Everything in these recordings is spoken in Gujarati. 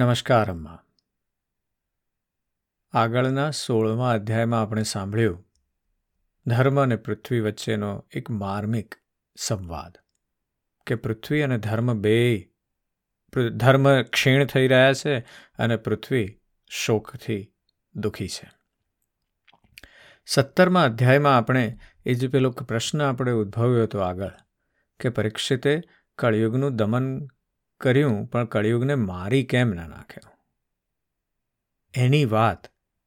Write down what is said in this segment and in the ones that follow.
નમસ્કાર, અમ્મા. આગળના સોળમા અધ્યાયમાં આપણે સાંભળ્યું, ધર્મ અને પૃથ્વી વચ્ચેનો એક માર્મિક સંવાદ કે પૃથ્વી અને ધર્મ બે ધર્મ ક્ષીણ થઈ રહ્યા છે અને પૃથ્વી શોકથી દુઃખી છે. સત્તરમા અધ્યાયમાં આપણે એ જે પેલો પ્રશ્ન આપણે ઉદ્ભવ્યો હતો આગળ કે પરીક્ષિતે કળિયુગનું દમન કર્યું, પણ કળિયુગને મારી કેમ ના નાખ્યો? એની વાત,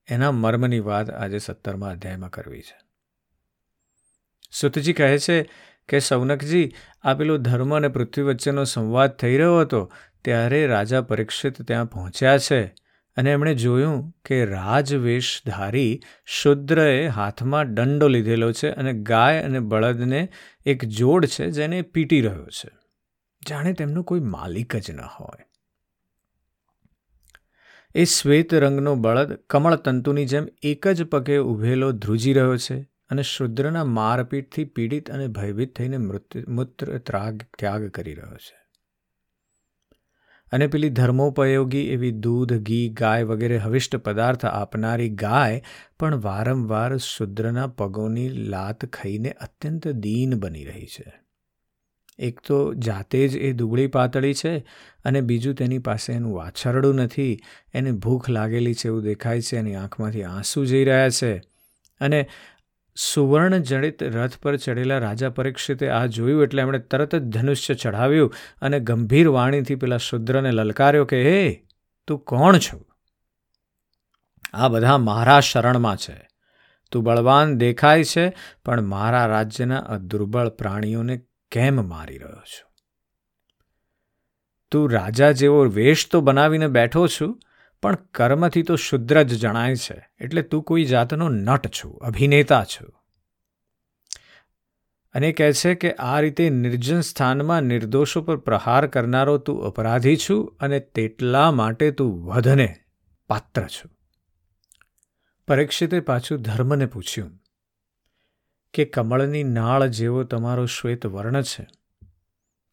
એના મર્મની વાત આજે સત્તરમા અધ્યાયમાં કરવી છે. સુતજી કહે છે કે સૌનકજી, આ પેલો ધર્મ અને પૃથ્વી વચ્ચેનો સંવાદ થઈ રહ્યો હતો, ત્યારે રાજા પરીક્ષિત ત્યાં પહોંચ્યા છે અને એમણે જોયું કે રાજવેશધારી શુદ્રએ હાથમાં દંડો લીધેલો છે અને ગાય અને બળદને એક જોડ છે જેને પીટી રહ્યો છે. જાણે તેમનો કોઈ માલિક જ ન હોય. એ શ્વેત રંગનો બળદ કમળતંતુની જેમ એક જ પગે ઊભેલો ધ્રુજી રહ્યો છે અને શુદ્રના મારપીટથી પીડિત અને ભયભીત થઈને મૃત્યુ મૂત્ર ત્રાગ ત્યાગ કરી રહ્યો છે. અને પેલી ધર્મોપયોગી એવી દૂધ, ઘી, ગાય વગેરે હવિષ્ટ પદાર્થ આપનારી ગાય પણ વારંવાર શુદ્રના પગોની લાત ખાઈને અત્યંત દીન બની રહી છે. એક તો જાતે જ એ દુબળી પાતળી છે અને બીજું તેની પાસે એનું વાછરડું નથી. એને ભૂખ લાગેલી છે એવું દેખાય છે એની આંખમાંથી આંસુ જઈ રહ્યા છે. અને સુવર્ણ જડિત રથ પર ચડેલા રાજા પરીક્ષિતે આ જોયું એટલે એમણે તરત જ ધનુષ્ય ચઢાવ્યું અને ગંભીર વાણીથી પેલા શુદ્રને લલકાર્યો કે, હે, તું કોણ છો? આ બધા મારા શરણમાં છે. તું બળવાન દેખાય છે, પણ મારા રાજ્યના અદુર્બળ પ્રાણીઓને કેમ મારી રહ્યો છું? તું રાજા જેવો વેશ તો બનાવીને બેઠો છું, પણ કર્મથી તો શુદ્ર જ જણાય છે, એટલે તું કોઈ જાતનો નટ છું, અભિનેતા છું. અને કહે છે કે આ રીતે નિર્જન સ્થાનમાં નિર્દોષો પર પ્રહાર કરનારો તું અપરાધી છું અને તેટલા માટે તું વધને પાત્ર છું. પરીક્ષિતે પાછું ધર્મને પૂછ્યું. કે કમળની નાળ જેવો તમારો શ્વેત વર્ણ છે.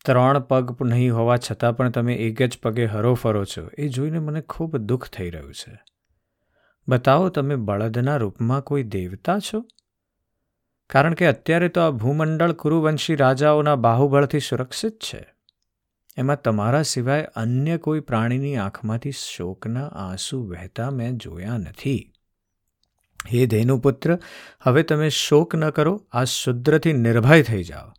ત્રણ પગ નહીં હોવા છતાં પણ તમે એક જ પગે હરો ફરો છો, એ જોઈને મને ખૂબ દુઃખ થઈ રહ્યું છે. બતાવો તમે બળદના રૂપમાં કોઈ દેવતા છો? કારણ કે અત્યારે તો આ ભૂમંડળ કુરુવંશી રાજાઓના બાહુબળથી સુરક્ષિત છે. એમાં તમારા સિવાય અન્ય કોઈ પ્રાણીની આંખમાંથી શોકના આંસુ વહેતા મેં જોયા નથી. હે ધેનુપુત્ર હવે તમે શોક ન કરો, આ શુદ્રથી નિર્ભય થઈ જાઓ.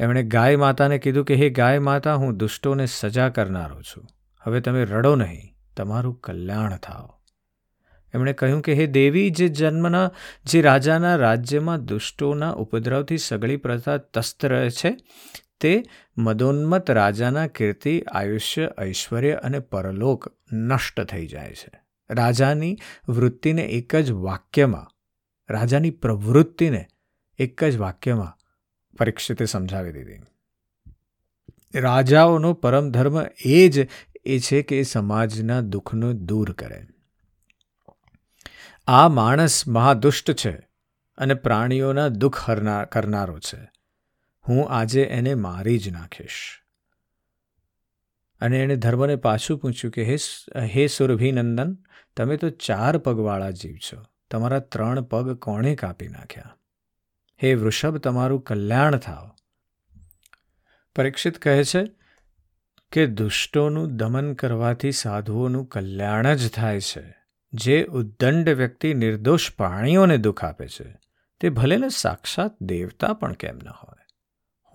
એમણે ગાય માતાને કીધું કે, હે ગાય માતા, હું દુષ્ટોને સજા કરનારો છું. હવે તમે રડો નહીં, તમારું કલ્યાણ થાઓ. એમણે કહ્યું કે, હે દેવી, જે જન્મના, જે રાજાના રાજ્યમાં દુષ્ટોના ઉપદ્રવથી સગળી પ્રથા તસ્ત રહે છે, તે મદોન્મત રાજાના કીર્તિ, આયુષ્ય, ઐશ્વર્ય અને પરલોક નષ્ટ થઈ જાય છે. રાજાની વૃત્તિને એક જ વાક્યમાં, રાજાની પ્રવૃત્તિને એક જ વાક્યમાં પરીક્ષિતે સમજાવી દીધી. રાજાઓનો પરમ ધર્મ એ જ એ છે કે સમાજના દુઃખનો દૂર કરે. આ માણસ મહાદુષ્ટ છે અને પ્રાણીઓના દુઃખ હરનાર કરનારો છે. હું આજે એને મારી જ નાખીશ. અને એણે ધર્મને પાછું પૂછ્યું કે હે હે સુરભીનંદન તમે તો ચાર પગવાળા જીવ છો. તમારા ત્રણ પગ કોણે કાપી નાખ્યા? હે વૃષભ, તમારું કલ્યાણ થાવ પરીક્ષિત કહે છે કે દુષ્ટોનું દમન કરવાથી સાધુઓનું કલ્યાણ જ થાય છે. જે ઉદ્દંડ વ્યક્તિ નિર્દોષ પ્રાણીઓને દુઃખ આપે છે, તે ભલેને સાક્ષાત દેવતા પણ કેમ ન હોય.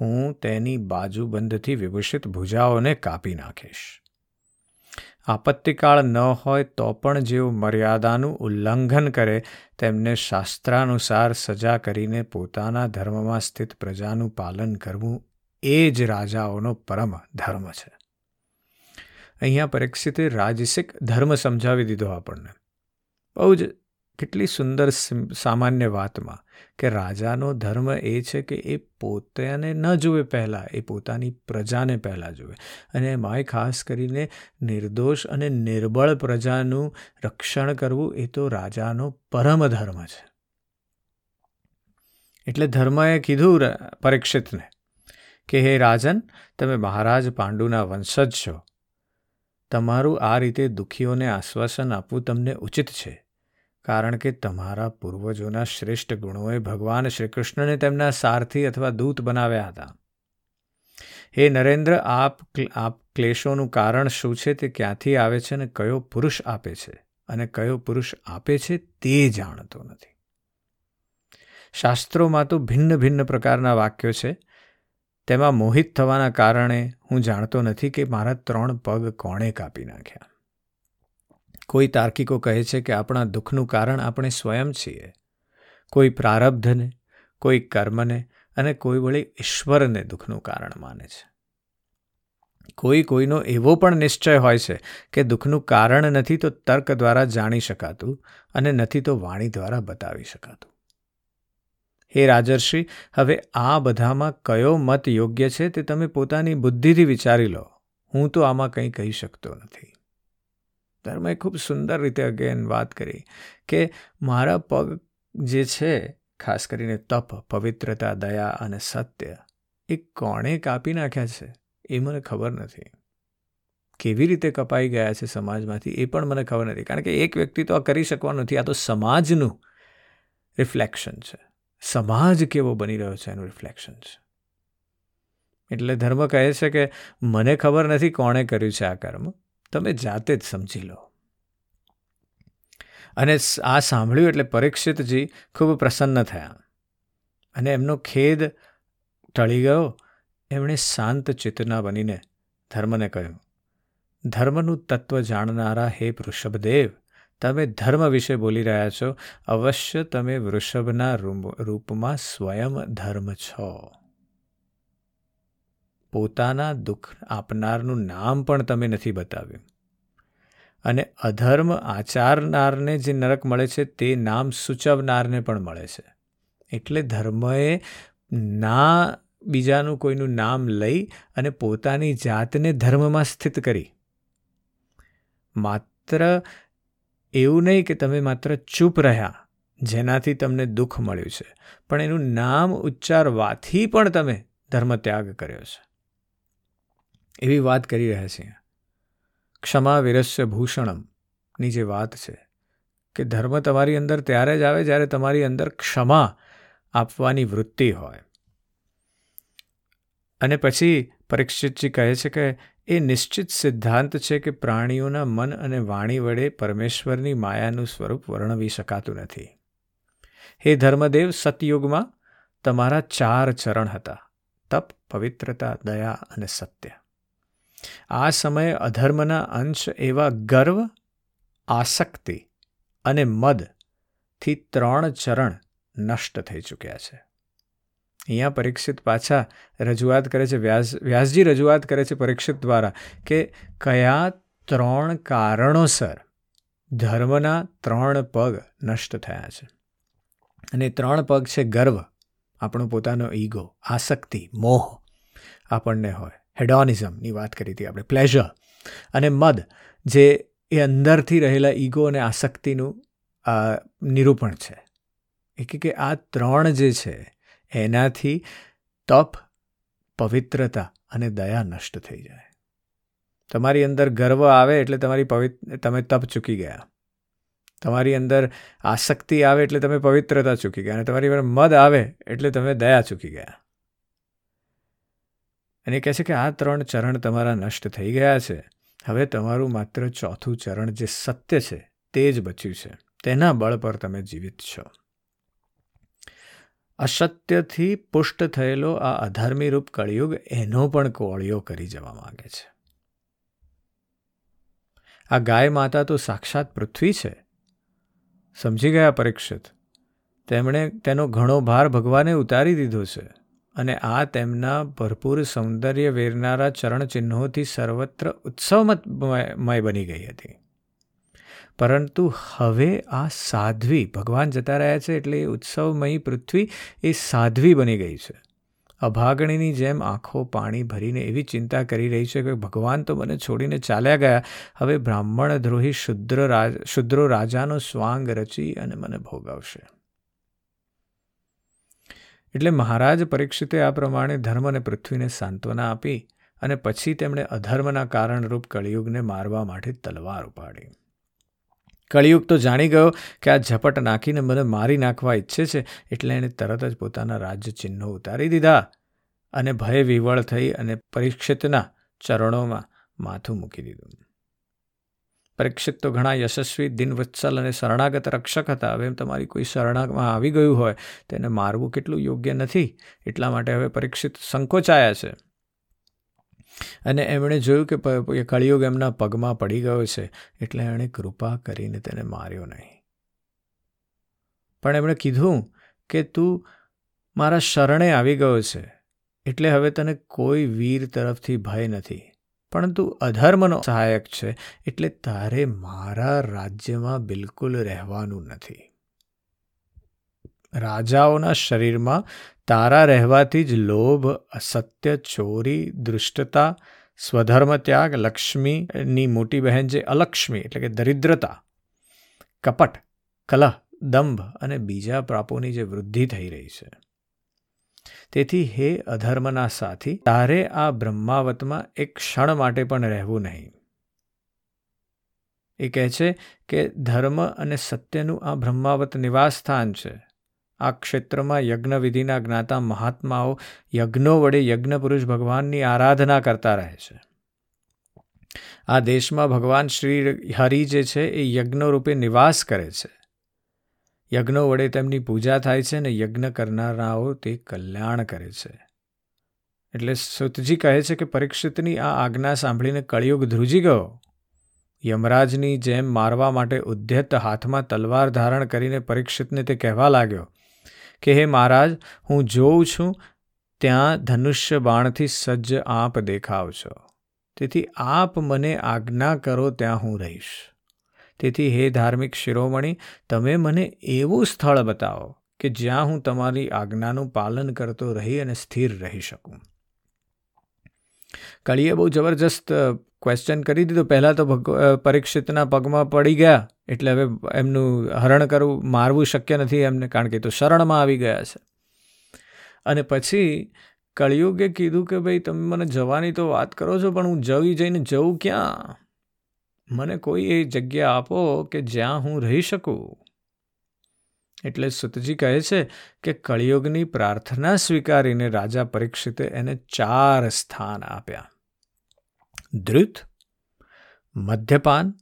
હું તેની બાજુબંધથી વિભૂષિત ભુજાઓને કાપી નાખીશ. આપત્તિકાળ ન હોય તો પણ જેઓ મર્યાદાનું ઉલ્લંઘન કરે, તેમને શાસ્ત્રાનુસાર સજા કરીને પોતાના ધર્મમાં સ્થિત પ્રજાનું પાલન કરવું એ જ રાજાઓનો પરમ ધર્મ છે. અહીંયા પરીક્ષિતે રાજસિક ધર્મ સમજાવી દીધો આપણને. બહુ જ કેટલી સુંદર સામાન્ય વાતમાં કે રાજાનો ધર્મ એ છે કે એ પોતાને ન જુએ પહેલાં, એ પોતાની પ્રજાને પહેલાં જુએ. અને એમાંય ખાસ કરીને નિર્દોષ અને નિર્બળ પ્રજાનું રક્ષણ કરવું એ તો રાજાનો પરમ ધર્મ છે. એટલે ધર્મએ કીધું પરીક્ષિતને કે, હે રાજન, તમે મહારાજ પાંડુના વંશજ છો. તમારું આ રીતે દુઃખીઓને આશ્વાસન આપવું તમને ઉચિત છે. કારણ કે તમારા પૂર્વજોના શ્રેષ્ઠ ગુણોએ ભગવાન શ્રીકૃષ્ણને તેમના સારથી અથવા દૂત બનાવ્યા હતા. હે નરેન્દ્ર, આપ આપ ક્લેશોનું કારણ શું છે તે ક્યાંથી આવે છે અને કયો પુરુષ આપે છે? અને કયો પુરુષ આપે છે તે જાણતો નથી. શાસ્ત્રોમાં તો ભિન્ન ભિન્ન પ્રકારના વાક્યો છે. તેમાં મોહિત થવાના કારણે હું જાણતો નથી કે મારા ત્રણ પગ કોણે કાપી નાખ્યા. કોઈ તાર્કિકો કહે છે કે આપણા દુઃખનું કારણ આપણે સ્વયં છીએ. કોઈ પ્રારબ્ધને, કોઈ કર્મને અને કોઈ વળી ઈશ્વરને દુઃખનું કારણ માને છે. કોઈ કોઈનો એવો પણ નિશ્ચય હોય છે કે દુઃખનું કારણ નથી તો તર્ક દ્વારા જાણી શકાતું અને નથી તો વાણી દ્વારા બતાવી શકાતું. હે રાજર્ષિ, હવે આ બધામાં કયો મત યોગ્ય છે તે તમે પોતાની બુદ્ધિથી વિચારી લો. હું તો આમાં કંઈ કહી શકતો નથી. ધર્મએ ખૂબ સુંદર રીતે અગેન વાત કરી કે મારા પગ જે છે, ખાસ કરીને તપ, પવિત્રતા, દયા અને સત્ય, એ કોણે કાપી નાખ્યા છે? એ મને ખબર નથી. કેવી રીતે કપાઈ ગયા છે સમાજમાંથી એ પણ મને ખબર નથી. કારણ કે એક વ્યક્તિ તો આ કરી શકવાનો નથી. આ તો સમાજનું રિફ્લેક્શન છે. સમાજ કેવો બની રહ્યો છે એનું રિફ્લેક્શન છે. એટલે ધર્મ કહે છે કે મને ખબર નથી કોણે કર્યું છે આ કર્મ. તમે જાતે જ સમજી લો. અને આ સાંભળ્યું એટલે પરીક્ષિતજી ખૂબ પ્રસન્ન થયા. અને એમનો ખેદ ટળી ગયો. એમણે શાંત ચિત્તના બનીને ધર્મને કહ્યું, ધર્મનું તત્વ જાણનારા હે વૃષભદેવ, તમે ધર્મ વિશે બોલી રહ્યા છો. અવશ્ય તમે વૃષભના રૂપમાં સ્વયં ધર્મ છો. પોતાના દુઃખ આપનારનું નામ પણ તમે નથી બતાવ્યું. અને અધર્મ આચારનારને જે નરક મળે છે, તે નામ સૂચવનારને પણ મળે છે. એટલે ધર્મએ ના બીજાનું કોઈનું નામ લઈ અને પોતાની જાતને ધર્મમાં સ્થિત કરી. માત્ર એવું નહીં કે તમે માત્ર ચૂપ રહ્યા, જેનાથી તમને દુઃખ મળ્યું છે, પણ એનું નામ ઉચ્ચારવાથી પણ તમે ધર્મ ત્યાગ કર્યો છે. એવી વાત કરી રહ્યા છીએ. ક્ષમા વિરસ્ય ભૂષણમની જે વાત છે કે ધર્મ તમારી અંદર ત્યારે જ આવે જ્યારે તમારી અંદર ક્ષમા આપવાની વૃત્તિ હોય. અને પછી પરીક્ષિતજી કહે છે કે એ નિશ્ચિત સિદ્ધાંત છે કે પ્રાણીઓના મન અને વાણી વડે પરમેશ્વરની માયાનું સ્વરૂપ વર્ણવી શકાતું નથી. હે ધર્મદેવ, સતયુગમાં તમારા ચાર ચરણ હતા. તપ, પવિત્રતા, દયા અને સત્ય. આ સમયે અધર્મના અંશ એવા ગર્વ, આસક્તિ અને મદથી ત્રણ ચરણ નષ્ટ થઈ ચૂક્યા છે. અહીંયા પરીક્ષિત પાછા રજૂઆત કરે છે, વ્યાસ, વ્યાસજી રજૂઆત કરે છે પરીક્ષિત દ્વારા કે કયા ત્રણ કારણોસર ધર્મના ત્રણ પગ નષ્ટ થયા છે. અને ત્રણ પગ છે ગર્વ, આપણો પોતાનો ઈગો, આસક્તિ, મોહ આપણને હોય. હેડોનિઝમની વાત કરી હતી આપણે પ્લેઝર અને મદ, જે એ અંદરથી રહેલા ઈગો અને આસક્તિનું નિરૂપણ છે. એ કે આ ત્રણ જે છે, એનાથી તપ, પવિત્રતા અને દયા નષ્ટ થઈ જાય. તમારી અંદર ગર્વ આવે એટલે તમારી પવિત્ર તમે તપ ચૂકી ગયા. તમારી અંદર આસક્તિ આવે એટલે તમે પવિત્રતા ચૂકી ગયા અને તમારી અંદર મદ આવે એટલે તમે દયા ચૂકી ગયા. અને કહે છે કે આ ત્રણ ચરણ તમારા નષ્ટ થઈ ગયા છે. હવે તમારું માત્ર ચોથું ચરણ જે સત્ય છે, તે જ બચ્યું છે. તેના બળ પર તમે જીવિત છો. અસત્યથી પુષ્ટ થયેલો આ અધર્મી રૂપ કળિયુગ એનો પણ કોળિયો કરી જવા માંગે છે. આ ગાય માતા તો સાક્ષાત પૃથ્વી છે. સમજી ગયા પરીક્ષિત? તેમણે તેનો ઘણો ભાર ભગવાને ઉતારી દીધો છે. અને આ તેમના ભરપૂર સૌંદર્ય વેરનારા ચરણચિહ્નોથી સર્વત્ર ઉત્સવમય બની ગઈ હતી. પરંતુ હવે આ સાધ્વી ભગવાન જતા રહ્યા છે એટલે એ ઉત્સવમયી પૃથ્વી એ સાધ્વી બની ગઈ છે. અભાગણીની જેમ આંખો પાણી ભરીને એવી ચિંતા કરી રહી છે કે ભગવાન તો મને છોડીને ચાલ્યા ગયા, હવે બ્રાહ્મણ દ્રોહી શુદ્ર રાજ શુદ્રો રાજાનો સ્વાંગ રચી અને મને ભોગવશે. એટલે મહારાજ પરીક્ષિતે આ પ્રમાણે ધર્મ અને પૃથ્વીને સાંત્વના આપી અને પછી તેમણે અધર્મના કારણરૂપ કળિયુગને મારવા માટે તલવાર ઉપાડી. કળિયુગ તો જાણી ગયો કે આ ઝપટ નાખીને મને મારી નાખવા ઈચ્છે છે એટલે એણે તરત જ પોતાના રાજ્ય ચિહ્નો ઉતારી દીધા અને ભય વિવળ થઈ અને પરીક્ષિતના ચરણોમાં માથું મૂકી દીધું. પરીક્ષિત તો ઘણા યશસ્વી દિનવત્સલ અને શરણાગત રક્ષક હતા. હવે એમ તમારી કોઈ શરણાગમાં આવી ગયું હોય તેને મારવું કેટલું યોગ્ય નથી. એટલા માટે હવે પરીક્ષિત સંકોચાયા છે. અને એમણે જોયું કે કળિયુગ એમના પગમાં પડી ગયો છે એટલે એણે કૃપા કરીને તેને માર્યો નહીં. પણ એમણે કીધું કે તું મારા શરણે આવી ગયો છે એટલે હવે તને કોઈ વીર તરફથી ભય નથી. પરંતુ અધર્મનો સહાયક છે, એટલે તારે મારા રાજ્યમાં બિલકુલ રહેવાનું નથી. રાજાઓના શરીરમાં તારા રહેવાથી જ લોભ, અસત્ય, ચોરી, દૃષ્ટતા, સ્વધર્મ ત્યાગ, લક્ષ્મીની મોટી બહેન જે અલક્ષ્મી એટલે કે દરિદ્રતા, કપટ, કલહ, દંભ અને બીજા પ્રાપોની જે વૃદ્ધિ થઈ રહી છે. તેથી હે અધર્મના સાથી, તારે આ બ્રહ્માવતમાં એક ક્ષણ માટે પણ રહેવું નહીં. એ કહે છે કે ધર્મ અને સત્યનું આ બ્રહ્માવત નિવાસ સ્થાન છે. આ ક્ષેત્રમાં યજ્ઞવિધિના જ્ઞાતા મહાત્માઓ યજ્ઞો વડે યજ્ઞ પુરુષ ભગવાનની આરાધના કરતા રહે છે. આ દેશમાં ભગવાન શ્રી હરિ જે છે એ યજ્ઞ રૂપે નિવાસ કરે છે. યજ્ઞો વડે તેમની પૂજા થાય છે અને યજ્ઞ કરનારાઓ તે કલ્યાણ કરે છે. એટલે સુતજી કહે છે કે પરીક્ષિતની આ આજ્ઞા સાંભળીને કળિયુગ ધ્રુજી ગયો. યમરાજની જેમ મારવા માટે ઉદ્યત હાથમાં તલવાર ધારણ કરીને પરીક્ષિતને તે કહેવા લાગ્યો કે, હે મહારાજ, હું જોઉં છું, ત્યાં ધનુષ્ય બાણથી સજ્જ આપ દેખાવ છો. તેથી આપ મને આજ્ઞા કરો, ત્યાં હું રહીશ. તેથી હે ધાર્મિક શિરોમણી, તમે મને એવું સ્થળ બતાવો કે જ્યાં હું તમારી આજ્ઞાનું પાલન કરતો રહી અને સ્થિર રહી શકું. કળીએ બહુ જબરજસ્ત ક્વેશ્ચન કરી દીધું. પહેલાં તો પરીક્ષિતના પગમાં પડી ગયા, એટલે હવે એમનું હરણ કરવું, મારવું શક્ય નથી એમને, કારણ કે તો શરણમાં આવી ગયા છે. અને પછી કળિયુગે કીધું કે ભાઈ, તમે મને જવાની તો વાત કરો છો, પણ હું જવી જઈને જવું ક્યાં? મને કોઈ એ જગ્યા આપો કે જ્યાં હું રહી શકું? એટલે સુતજી કહે છે કે કળિયુગની પ્રાર્થના સ્વીકારીને રાજા પરીક્ષિતે એને ચાર સ્થાન આપ્યા. ધૃત, મદ્યપાન,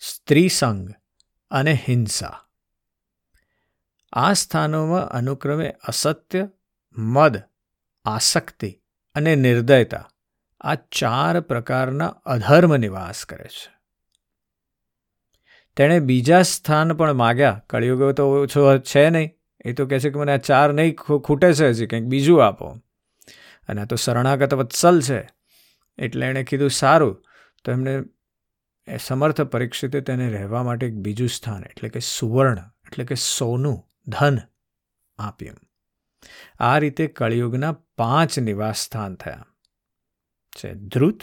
સ્ત્રીસંગ અને હિંસા. આ સ્થાનોમાં અનુક્રમે અસત્ય, મદ, આસક્તિ અને નિર્દયતા આ ચાર પ્રકારના અધર્મ નિવાસ કરે છે. તેણે બીજા સ્થાન પણ માગ્યા. કળિયુગ તો ઓછો છે નહીં. એ તો કહે છે કે મને આ ચાર નહીં ખૂટે છે હજી કંઈક બીજું આપો. અને આ તો શરણાગત વત્સલ છે. એટલે એણે કીધું, સારું. તો એમને સમર્થ પરીક્ષિતે તેને રહેવા માટે એક બીજું સ્થાન, એટલે કે સુવર્ણ, એટલે કે સોનું, ધન આપ્યું. આ રીતે કળિયુગના પાંચ નિવાસ સ્થાન થયા. છે ધૃત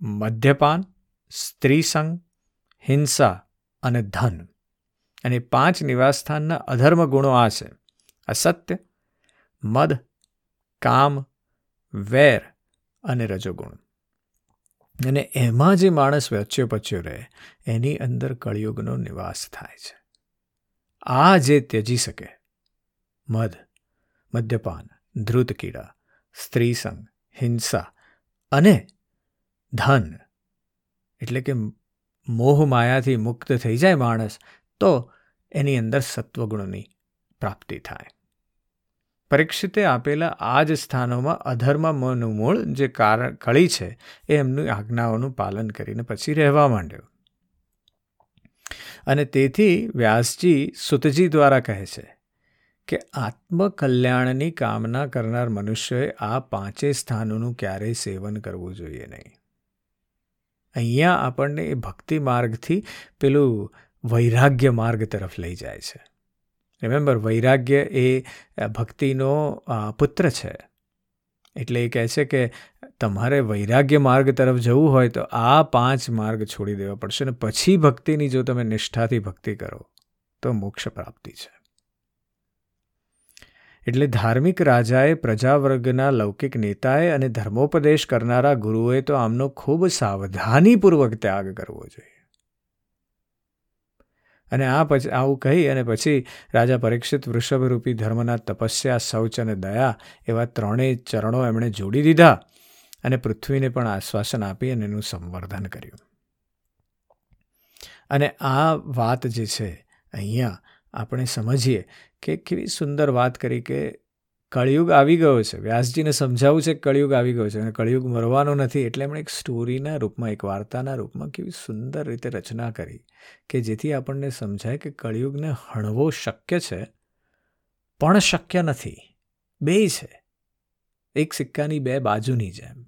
મદ્યપાન, સ્ત્રીસંગ, હિંસા અને ધન. અને પાંચ નિવાસસ્થાનના અધર્મ ગુણો આ છે. અસત્ય મદ, કામ, વેર અને રજોગુણ. અને એમાં જે માણસ વચ્ચે પચ્યો રહે, એની અંદર કળિયુગનો નિવાસ થાય છે. આ જે ત્યજી શકે, મદ, મદ્યપાન, ધ્રુત કીડા, સ્ત્રીસંગ, હિંસા અને ધન, એટલે કે મોહ માયાથી મુક્ત થઈ જાય માણસ, તો એની અંદર સત્વગુણની પ્રાપ્તિ થાય. પરીક્ષિતે આપેલા આ જ સ્થાનોમાં અધર્મનું મૂળ જે કારણ કળી છે, એ એમની આજ્ઞાઓનું પાલન કરીને પછી રહેવા માંડ્યો. અને તેથી વ્યાસજી સુતજી દ્વારા કહે છે કે આત્મકલ્યાણની કામના કરનાર મનુષ્યએ આ પાંચે સ્થાનોનું ક્યારેય સેવન કરવું જોઈએ નહીં. અહીંયા આપણને એ ભક્તિ માર્ગથી પેલું વૈરાગ્ય માર્ગ તરફ લઈ જાય છે. રિમેમ્બર વૈરાગ્ય એ ભક્તિનો પુત્ર છે. એટલે એ કહે છે કે તમારે વૈરાગ્ય માર્ગ તરફ જવું હોય તો આ પાંચ માર્ગ છોડી દેવા પડશે અને પછી ભક્તિની જો તમે નિષ્ઠાથી ભક્તિ કરો, તો મોક્ષ પ્રાપ્તિ છે. એટલે ધાર્મિક રાજાએ પ્રજાવર્ગના લૌકિક નેતાએ અને ધર્મોપદેશ કરનારા ગુરુએ તો આમનો ખૂબ સાવધાનીપૂર્વક ત્યાગ કરવો જોઈએ. અને આ પછી, આવું કહી અને પછી રાજા પરીક્ષિત વૃષભરૂપી ધર્મના તપસ્યા, શૌચ અને દયા એવા ત્રણેય ચરણો એમણે જોડી દીધા અને પૃથ્વીને પણ આશ્વાસન આપી અને એનું સંવર્ધન કર્યું. અને આ વાત જે છે, અહીંયા આપણે સમજીએ કે કેવી સુંદર વાત કરી કે કળિયુગ આવી ગયો છે. વ્યાસજીને સમજાવવું છે કે કળિયુગ આવી ગયો છે અને કળિયુગ મરવાનો નથી એટલે એમણે એક સ્ટોરીના રૂપમાં, એક વાર્તાના રૂપમાં કેવી સુંદર રીતે રચના કરી કે જેથી આપણને સમજાય કે કળિયુગને હણવો શક્ય છે, પણ શક્ય નથી. બે છે. એક સિક્કાની બે બાજુની જેમ.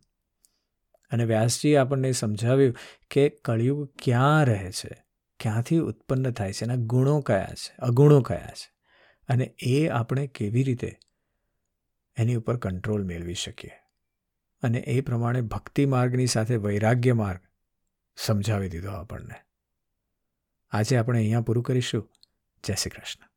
અને વ્યાસજીએ આપણને સમજાવ્યું કે કળિયુગ ક્યાં રહે છે, ક્યાંથી ઉત્પન્ન થાય છે એના ગુણો કયા છે, અગુણો કયા છે. અને એ આપણે કેવી રીતે એની ઉપર કંટ્રોલ મેળવી શકીએ? અને એ પ્રમાણે ભક્તિ માર્ગની સાથે વૈરાગ્ય માર્ગ સમજાવી દીધો આપણને. આજે આપણે અહીંયા પૂરું કરીશું. જય શ્રી કૃષ્ણ.